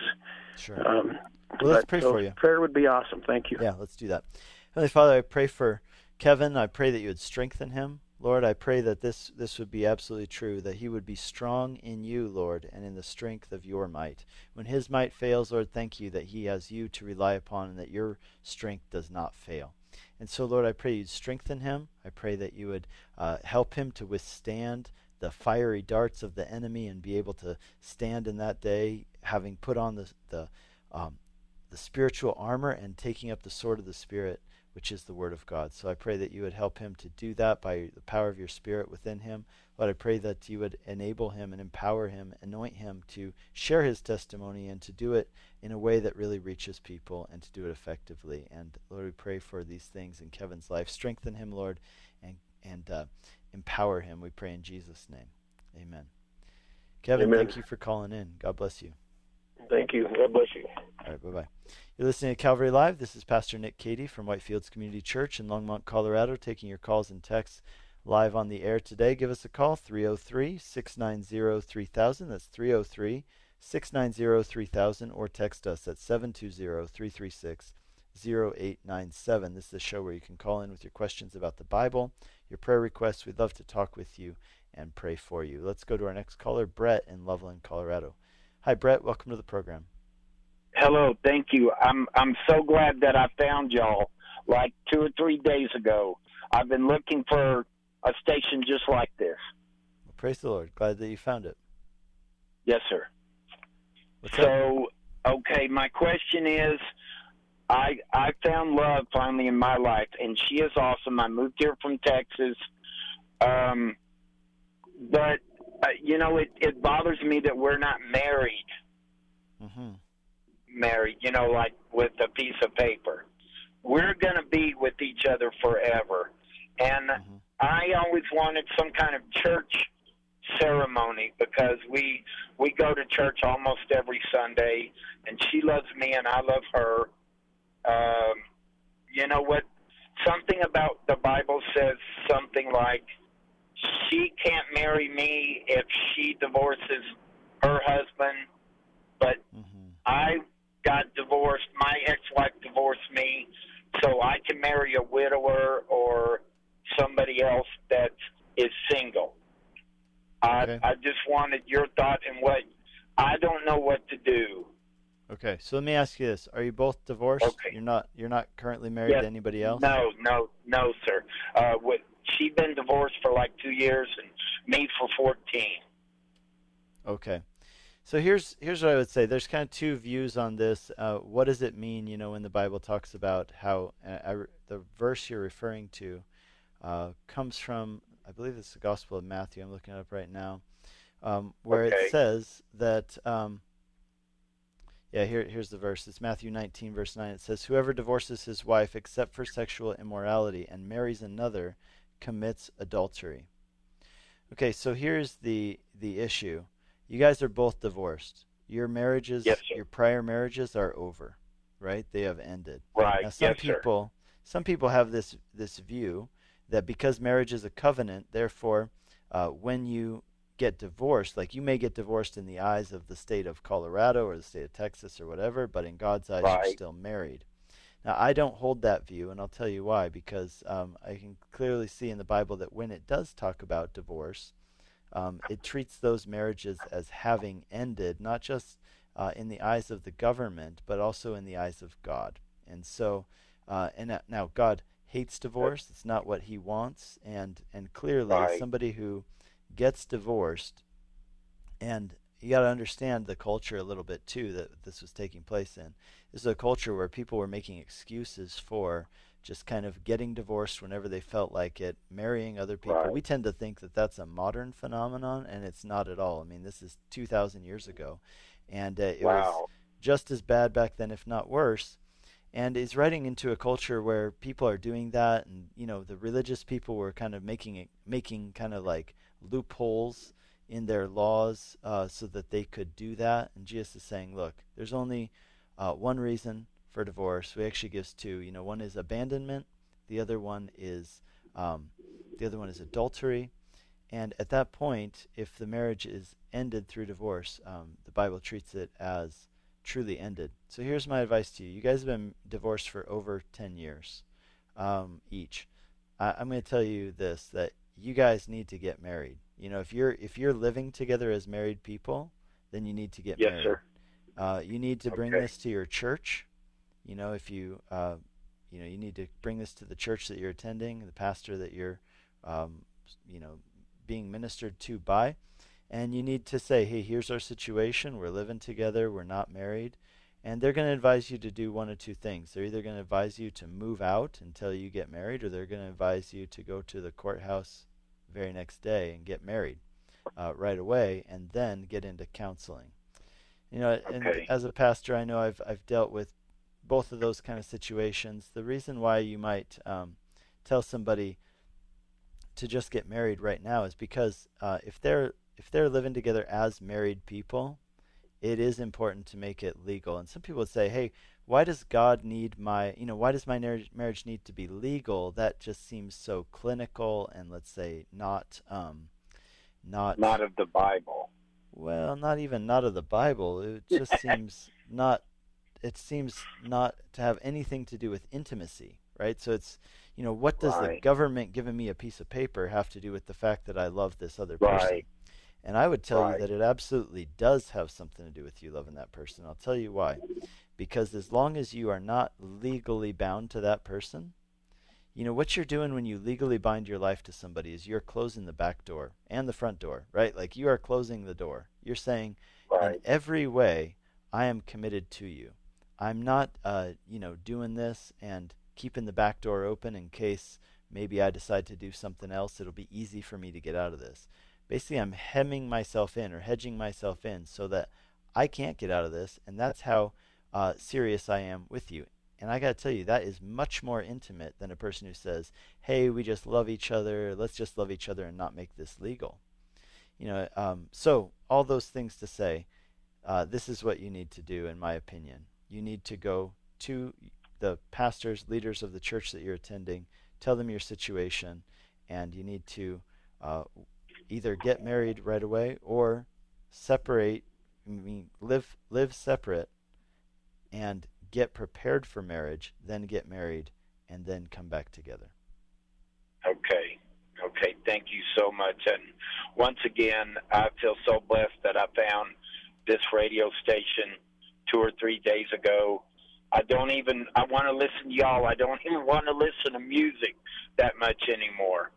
Sure. Um, well, let's pray so for you. Prayer would be awesome. Thank you. Yeah, let's do that. Heavenly Father, I pray for Kevin, I pray that you would strengthen him. Lord, I pray that this, this would be absolutely true, that he would be strong in you, Lord, and in the strength of your might. When his might fails, Lord, thank you that he has you to rely upon and that your strength does not fail. And so, Lord, I pray you'd strengthen him. I pray that you would uh, help him to withstand the fiery darts of the enemy and be able to stand in that day, having put on the, the, um, the spiritual armor and taking up the sword of the Spirit which is the Word of God. So I pray that you would help him to do that by the power of your Spirit within him. Lord, I pray that you would enable him and empower him, anoint him to share his testimony and to do it in a way that really reaches people and to do it effectively. And Lord, we pray for these things in Kevin's life. Strengthen him, Lord, and and uh, empower him. We pray in Jesus' name. Amen. Kevin, Amen. thank you for calling in. God bless you. Thank you. God bless you. All right, bye bye. You're listening to Calvary Live. This is Pastor Nick Cady from Whitefields Community Church in Longmont, Colorado, taking your calls and texts live on the air today. Give us a call, 303 690 3000. That's 303 690 3000, or text us at 720 336 0897. This is a show where you can call in with your questions about the Bible, your prayer requests. We'd love to talk with you and pray for you. Let's go to our next caller, Brett in Loveland, Colorado. Hi, Brett. Welcome to the program. Hello, thank you. I'm I'm so glad that I found y'all like two or three days ago. I've been looking for a station just like this. Well, praise the Lord. Glad that you found it. Yes, sir. What's so, up? okay, my question is I I found love finally in my life and she is awesome. I moved here from Texas. Um but uh, you know it it bothers me that we're not married. Mhm married, you know, like with a piece of paper. We're going to be with each other forever. And mm-hmm. I always wanted some kind of church ceremony because we we go to church almost every Sunday and she loves me and I love her. Um, you know what? Something about the Bible says something like she can't marry me if she divorces her husband, but mm-hmm. I got divorced. My ex-wife divorced me, so I can marry a widower or somebody else that is single. Okay. I I just wanted your thought and what I don't know what to do. Okay, so let me ask you this: Are you both divorced? Okay. You're not. You're not currently married yes. to anybody else. No, no, no, sir. Uh, with she'd been divorced for like two years, and me for fourteen. Okay. So here's here's what I would say. There's kind of two views on this. Uh, what does it mean, you know, when the Bible talks about how uh, I, the verse you're referring to uh, comes from? I believe it's the Gospel of Matthew. I'm looking it up right now, um, where okay. it says that. Um, yeah, here here's the verse. It's Matthew 19, verse 9. It says, "Whoever divorces his wife except for sexual immorality and marries another commits adultery." Okay, so here's the the issue you guys are both divorced. Your marriages, yes, your prior marriages are over, right? They have ended. Right. Now, some yes, people, sir. some people have this this view that because marriage is a covenant, therefore, uh, when you get divorced, like you may get divorced in the eyes of the state of Colorado or the state of Texas or whatever, but in God's eyes, right. you're still married. Now, I don't hold that view, and I'll tell you why. Because um, I can clearly see in the Bible that when it does talk about divorce, um, it treats those marriages as having ended, not just uh, in the eyes of the government, but also in the eyes of God. And so, uh, and now God hates divorce; it's not what He wants. And and clearly, right. somebody who gets divorced, and you got to understand the culture a little bit too that this was taking place in. This is a culture where people were making excuses for just kind of getting divorced whenever they felt like it, marrying other people. Right. We tend to think that that's a modern phenomenon, and it's not at all. I mean, this is 2,000 years ago, and uh, it wow. was just as bad back then, if not worse. And is writing into a culture where people are doing that, and you know, the religious people were kind of making it, making kind of like loopholes in their laws uh, so that they could do that. And Jesus is saying, look, there's only uh, one reason for divorce. We actually gives two. You know, one is abandonment. The other one is um, the other one is adultery. And at that point, if the marriage is ended through divorce, um, the Bible treats it as truly ended. So here's my advice to you. You guys have been divorced for over 10 years um, each. I, I'm going to tell you this that you guys need to get married. You know, if you're if you're living together as married people, then you need to get yes, married. Sir. Uh, you need to bring okay. this to your church. You know, if you uh, you know you need to bring this to the church that you're attending, the pastor that you're um, you know being ministered to by, and you need to say, hey, here's our situation. We're living together. We're not married. And they're going to advise you to do one of two things. They're either going to advise you to move out until you get married, or they're going to advise you to go to the courthouse very next day and get married uh, right away, and then get into counseling. You know, and as a pastor, I know I've I've dealt with both of those kind of situations. The reason why you might um, tell somebody to just get married right now is because uh, if they're if they're living together as married people, it is important to make it legal. And some people would say, "Hey, why does God need my, you know, why does my marriage, need to be legal? That just seems so clinical and let's say not um not not of the Bible." Well, not even not of the Bible. It just *laughs* seems not it seems not to have anything to do with intimacy, right? So it's you know, what does right. the government giving me a piece of paper have to do with the fact that I love this other person? And I would tell right. you that it absolutely does have something to do with you loving that person. I'll tell you why. Because as long as you are not legally bound to that person, you know, what you're doing when you legally bind your life to somebody is you're closing the back door and the front door, right? Like you are closing the door. You're saying, right. in every way, I am committed to you. I'm not, uh, you know, doing this and keeping the back door open in case maybe I decide to do something else. It'll be easy for me to get out of this basically I'm hemming myself in or hedging myself in so that I can't get out of this, and that's how uh, serious I am with you. And I got to tell you, that is much more intimate than a person who says, "Hey, we just love each other. Let's just love each other and not make this legal." You know, um, so all those things to say, uh, this is what you need to do, in my opinion. You need to go to the pastors, leaders of the church that you're attending, tell them your situation, and you need to uh, either get married right away or separate I mean live live separate and get prepared for marriage, then get married and then come back together. Okay. Okay, thank you so much. And once again, I feel so blessed that I found this radio station two or three days ago. I don't even I want to listen to y'all. I don't *laughs* even want to listen to music that much anymore.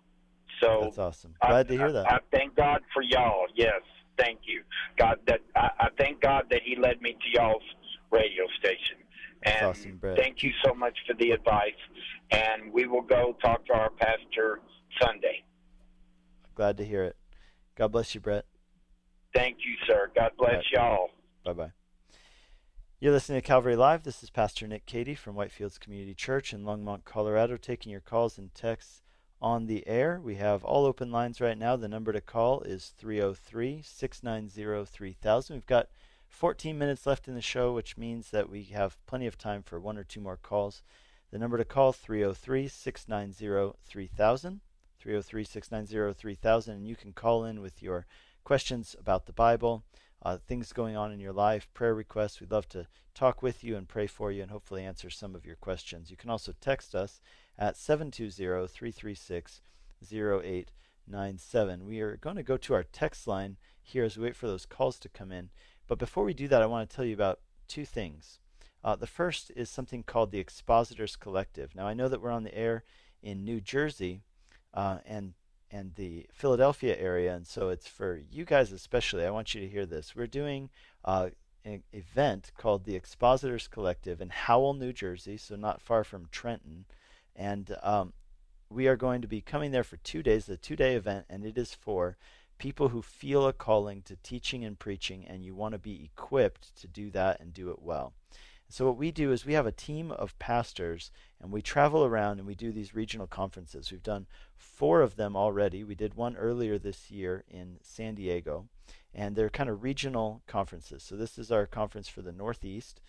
So that's awesome. Glad I, to hear that. I, I, thank God for y'all. Yes, thank you, God. That I, I, thank God that He led me to y'all's radio station. That's and awesome, Brett. thank you so much for the advice. And we will go talk to our pastor Sunday. Glad to hear it. God bless you, Brett. Thank you, sir. God bless right. y'all. Bye bye. You're listening to Calvary Live. This is Pastor Nick Cady from Whitefields Community Church in Longmont, Colorado, taking your calls and texts on the air. We have all open lines right now. The number to call is 303 690 3000. We've got 14 minutes left in the show, which means that we have plenty of time for one or two more calls. The number to call 303 690 3000. 303 690 3000. And you can call in with your questions about the Bible, uh, things going on in your life, prayer requests. We'd love to talk with you and pray for you and hopefully answer some of your questions. You can also text us at 720 336 0897. We are going to go to our text line here as we wait for those calls to come in. But before we do that, I want to tell you about two things. Uh, the first is something called the Expositors Collective. Now, I know that we're on the air in New Jersey uh, and and the Philadelphia area, and so it's for you guys especially. I want you to hear this. We're doing uh, an event called the Expositors Collective in Howell, New Jersey, so not far from Trenton, and um, we are going to be coming there for two days, a two-day event, and it is for people who feel a calling to teaching and preaching, and you want to be equipped to do that and do it well. So what we do is we have a team of pastors and we travel around and we do these regional conferences. We've done four of them already. We did one earlier this year in San Diego and they're kind of regional conferences. So this is our conference for the Northeast.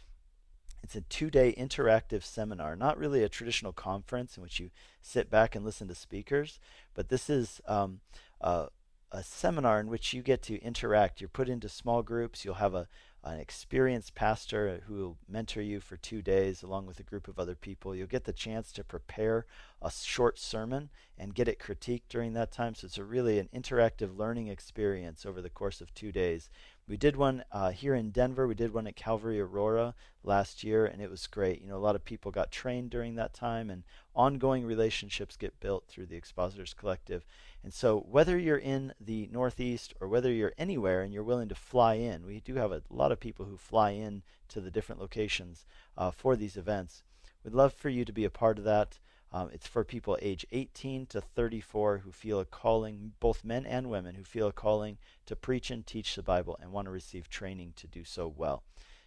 It's a two-day interactive seminar, not really a traditional conference in which you sit back and listen to speakers, but this is um, a, a seminar in which you get to interact. You're put into small groups. You'll have a, an experienced pastor who will mentor you for two days along with a group of other people. You'll get the chance to prepare a short sermon and get it critiqued during that time. So it's a really an interactive learning experience over the course of two days. We did one uh, here in Denver. We did one at Calvary Aurora last year, and it was great. You know, a lot of people got trained during that time, and ongoing relationships get built through the Expositors Collective. And so, whether you're in the Northeast or whether you're anywhere and you're willing to fly in, we do have a lot of people who fly in to the different locations uh, for these events. We'd love for you to be a part of that. Um, it's for people age 18 to 34 who feel a calling, both men and women, who feel a calling to preach and teach the Bible and want to receive training to do so well.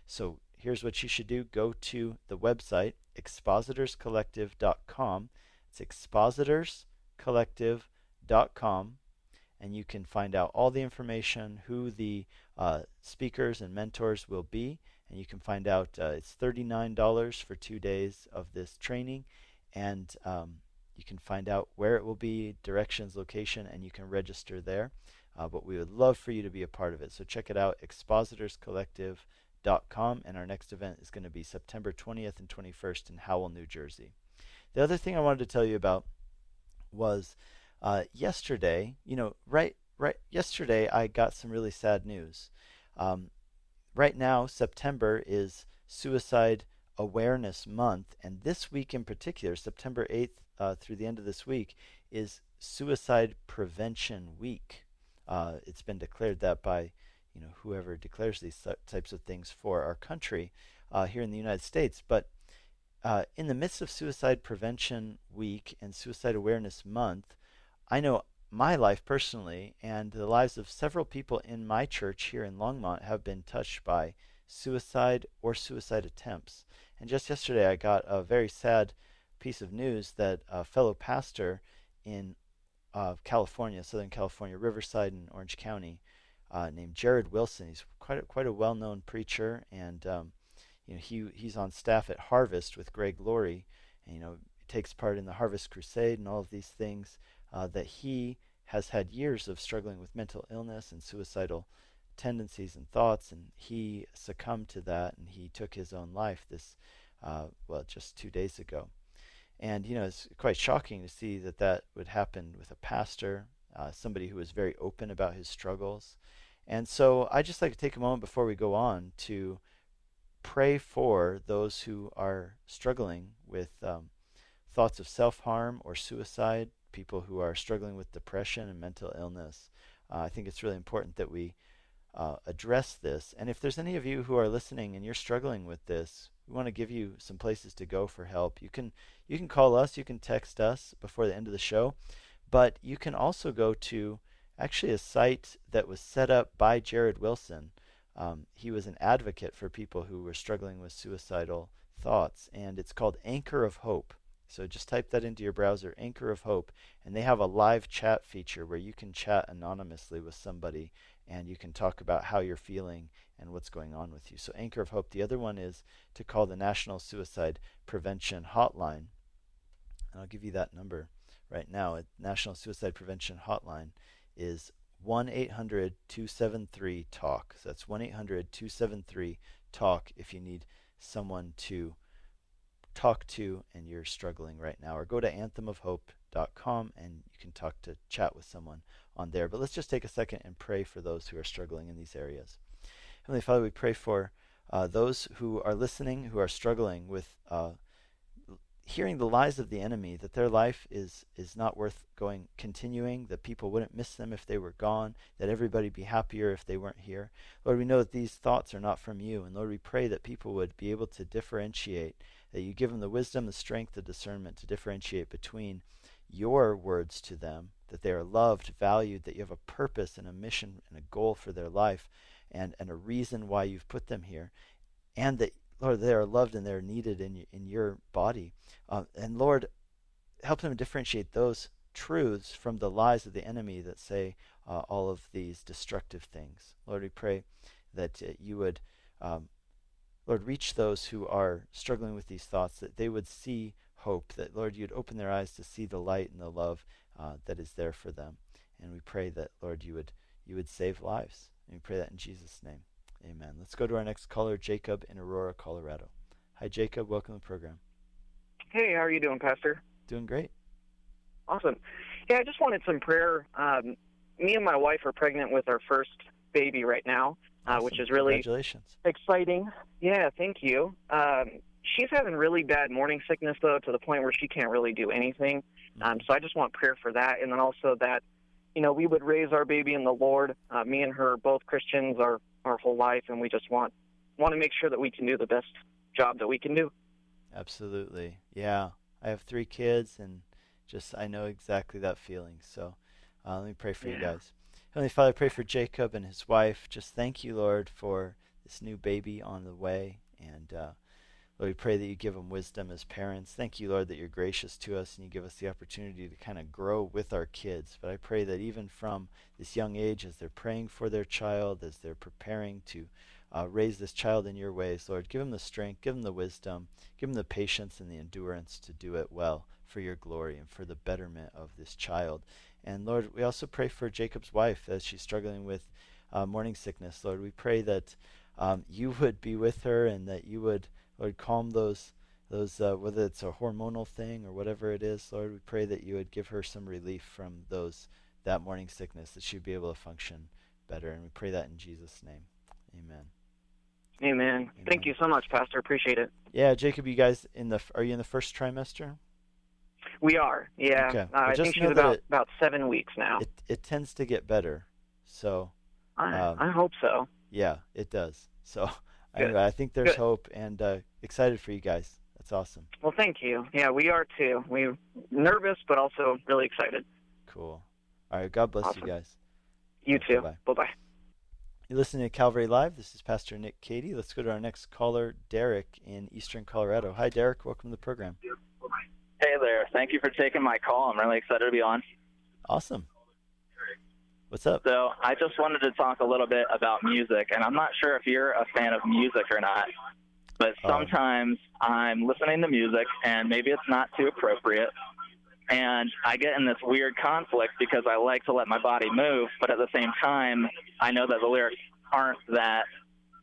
So here's what you should do go to the website, expositorscollective.com. It's expositorscollective.com and you can find out all the information, who the uh, speakers and mentors will be, and you can find out uh, it's $39 for two days of this training, and um, you can find out where it will be, directions, location, and you can register there. Uh, but we would love for you to be a part of it. So check it out, expositorscollective.com, and our next event is going to be September 20th and 21st in Howell, New Jersey. The other thing I wanted to tell you about was uh, yesterday, you know, right, right. Yesterday, I got some really sad news. Um, right now, September is Suicide Awareness Month, and this week in particular, September 8th uh, through the end of this week, is Suicide Prevention Week. Uh, it's been declared that by you know whoever declares these types of things for our country uh, here in the United States. But uh, in the midst of Suicide Prevention Week and Suicide Awareness Month, I know my life personally and the lives of several people in my church here in Longmont have been touched by suicide or suicide attempts. And just yesterday, I got a very sad piece of news that a fellow pastor in uh, California, Southern California, Riverside and Orange County, uh, named Jarrid Wilson. He's quite a, quite a well-known preacher, and um, you know he he's on staff at Harvest with Greg Laurie, and you know takes part in the Harvest Crusade and all of these things uh, that he has had years of struggling with mental illness and suicidal tendencies and thoughts, and he succumbed to that and he took his own life this, uh, well, just two days ago. And, you know, it's quite shocking to see that that would happen with a pastor, uh, somebody who was very open about his struggles. And so I just like to take a moment before we go on to pray for those who are struggling with um, thoughts of self harm or suicide, people who are struggling with depression and mental illness. Uh, I think it's really important that we uh, address this. And if there's any of you who are listening and you're struggling with this, we want to give you some places to go for help. You can you can call us, you can text us before the end of the show, but you can also go to actually a site that was set up by Jarrid Wilson. Um, he was an advocate for people who were struggling with suicidal thoughts, and it's called Anthem of Hope. So just type that into your browser, Anthem of Hope, and they have a live chat feature where you can chat anonymously with somebody and you can talk about how you're feeling and what's going on with you. So, Anthem of Hope. The other one is to call the National Suicide Prevention Hotline. And I'll give you that number right now. National Suicide Prevention Hotline is 1 800 273 TALK. So that's 1 800 273 TALK if you need someone to talk to and you're struggling right now. Or go to anthemofhope.com and you can talk to chat with someone on there. But let's just take a second and pray for those who are struggling in these areas. Heavenly Father, we pray for uh, those who are listening, who are struggling with uh, hearing the lies of the enemy, that their life is, is not worth going continuing, that people wouldn't miss them if they were gone, that everybody be happier if they weren't here. Lord, we know that these thoughts are not from you. And Lord, we pray that people would be able to differentiate, that you give them the wisdom, the strength, the discernment to differentiate between your words to them, that they are loved, valued, that you have a purpose and a mission and a goal for their life and, and a reason why you've put them here, and that, Lord, they are loved and they're needed in, in your body. Uh, and Lord, help them differentiate those truths from the lies of the enemy that say uh, all of these destructive things. Lord, we pray that uh, you would, um, Lord, reach those who are struggling with these thoughts, that they would see hope, that, Lord, you'd open their eyes to see the light and the love uh, that is there for them. And we pray that, Lord, you would, you would save lives. And we pray that in Jesus' name. Amen. Let's go to our next caller, Jacob in Aurora, Colorado. Hi, Jacob. Welcome to the program. Hey, how are you doing, Pastor? Doing great. Awesome. Yeah, I just wanted some prayer. Um, me and my wife are pregnant with our first baby right now, uh, which is really Congratulations. exciting. Yeah, thank you. Um, she's having really bad morning sickness, though, to the point where she can't really do anything. Um, so I just want prayer for that. And then also that you know, we would raise our baby in the Lord. Uh, me and her, both Christians, our our whole life, and we just want want to make sure that we can do the best job that we can do. Absolutely, yeah. I have three kids, and just I know exactly that feeling. So uh, let me pray for yeah. you guys. Heavenly Father, I pray for Jacob and his wife. Just thank you, Lord, for this new baby on the way, and uh, Lord, we pray that you give them wisdom as parents. Thank you, Lord, that you're gracious to us and you give us the opportunity to kind of grow with our kids. But I pray that even from this young age, as they're praying for their child, as they're preparing to uh, raise this child in your ways, Lord, give them the strength, give them the wisdom, give them the patience and the endurance to do it well for your glory and for the betterment of this child. And Lord, we also pray for Jacob's wife as she's struggling with uh, morning sickness. Lord, we pray that um, you would be with her and that you would Lord, calm those those uh, whether it's a hormonal thing or whatever it is. Lord, we pray that you would give her some relief from those that morning sickness, that she'd be able to function better. And we pray that in Jesus' name. Amen. Amen. Amen. Thank you so much, Pastor. Appreciate it. Yeah, Jacob, you guys in the are you in the first trimester? We are. Yeah. Okay. Uh, I think she's about it, about seven weeks now. It it tends to get better, so. I um, I hope so. Yeah, it does. So anyway, I think there's Good. hope, and uh, excited for you guys. That's awesome. Well, thank you. Yeah, we are too. We're nervous, but also really excited. Cool. All right. God bless awesome. you guys. You too. Bye bye. You're listening to Calvary Live. This is Pastor Nick Cady. Let's go to our next caller, Derek in Eastern Colorado. Hi, Derek. Welcome to the program. Hey there. Thank you for taking my call. I'm really excited to be on. Awesome. What's up? So I just wanted to talk a little bit about music, and I'm not sure if you're a fan of music or not, but Um, sometimes I'm listening to music, and maybe it's not too appropriate, and I get in this weird conflict because I like to let my body move, but at the same time, I know that the lyrics aren't that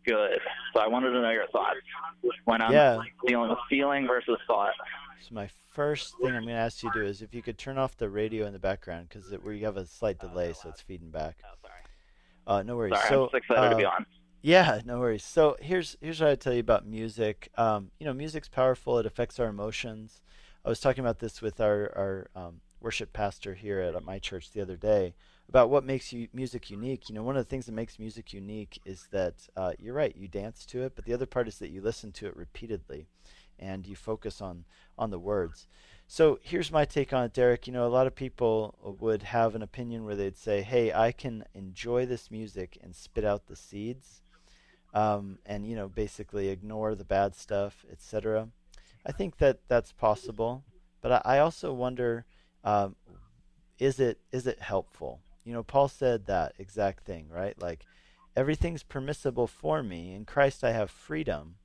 good. So I wanted to know your thoughts when I'm Yeah. dealing with feeling versus thought. So my first thing I'm going to ask you to do is if you could turn off the radio in the background because we have a slight delay, so it's feeding back. Oh, sorry. Uh, no worries. Sorry, so, I'm just excited to be uh, on. Yeah, no worries. So here's here's what I tell you about music. Um, you know, music's powerful. It affects our emotions. I was talking about this with our our um, worship pastor here at my church the other day about what makes you music unique. You know, one of the things that makes music unique is that uh, you're right, you dance to it, but the other part is that you listen to it repeatedly, and you focus on on the words. So here's my take on it, Derek. You know, a lot of people would have an opinion where they'd say, "Hey, I can enjoy this music and spit out the seeds." um, and you know basically ignore the bad stuff, etc. I think that that's possible, but I, I also wonder, um, is it is it helpful? you know, Paul said that exact thing, right? Like, everything's permissible for me. In Christ, I have freedom,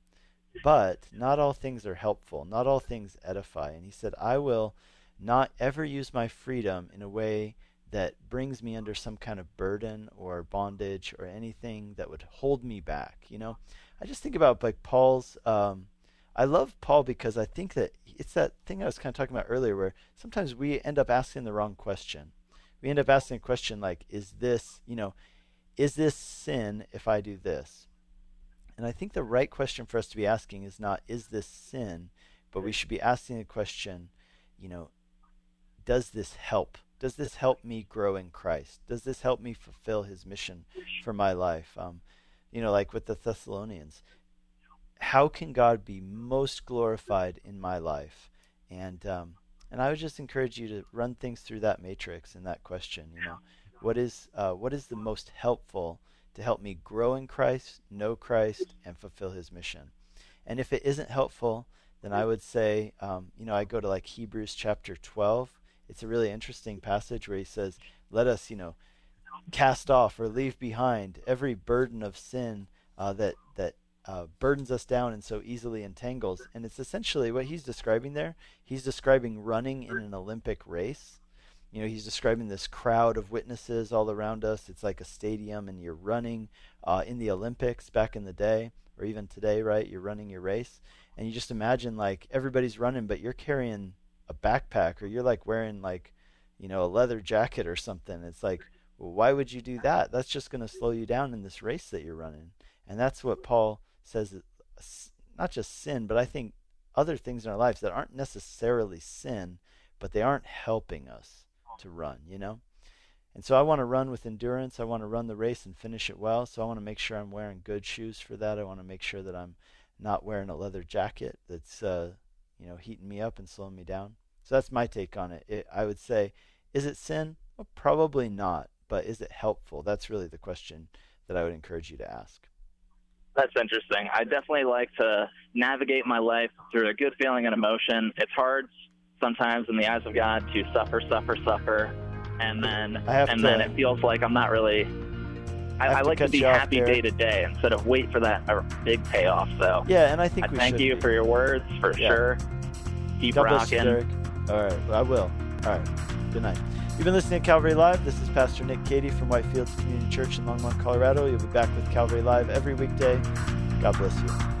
but not all things are helpful. Not all things edify. And he said, I will not ever use my freedom in a way that brings me under some kind of burden or bondage or anything that would hold me back. You know, I just think about like Paul's. Um, I love Paul because I think that it's that thing I was kind of talking about earlier, where sometimes we end up asking the wrong question. We end up asking a question like, "Is this, you know, is this sin if I do this?" And I think the right question for us to be asking is not, "Is this sin?" but we should be asking the question, you know, does this help? Does this help me grow in Christ? Does this help me fulfill His mission for my life? Um, you know, like with the Thessalonians, how can God be most glorified in my life? And um, and I would just encourage you to run things through that matrix and that question. You know, what is uh, what is the most helpful to help me grow in Christ, know Christ, and fulfill His mission? And if it isn't helpful, then I would say, um, you know, I go to like Hebrews chapter 12 it's a really interesting passage where he says, "Let us, you know, cast off or leave behind every burden of sin uh, that that uh, burdens us down and so easily entangles." And it's essentially what he's describing there. He's describing running in an Olympic race. You know, he's describing this crowd of witnesses all around us. It's like a stadium, and you're running uh, in the Olympics back in the day, or even today, right? You're running your race, and you just imagine like everybody's running, but you're carrying a backpack or you're like wearing like you know a leather jacket or something it's like well, why would you do that that's just going to slow you down in this race that you're running and that's what paul says not just sin but i think other things in our lives that aren't necessarily sin but they aren't helping us to run you know and so i want to run with endurance i want to run the race and finish it well so i want to make sure i'm wearing good shoes for that i want to make sure that i'm not wearing a leather jacket that's uh, you know heating me up and slowing me down so that's my take on it. it I would say, is it sin? Well, probably not. But is it helpful? That's really the question that I would encourage you to ask. That's interesting. I definitely like to navigate my life through a good feeling and emotion. It's hard sometimes in the eyes of God to suffer, suffer, suffer, and then and to, then it feels like I'm not really. I, I, I like to, to be happy day to day instead of wait for that uh, big payoff. So yeah, and I think I thank you be. for your words for yeah. sure. Keep God rocking. All right, well, I will. All right, good night. You've been listening to Calvary Live. This is Pastor Nick Cady from Whitefields Community Church in Longmont, Colorado. You'll be back with Calvary Live every weekday. God bless you.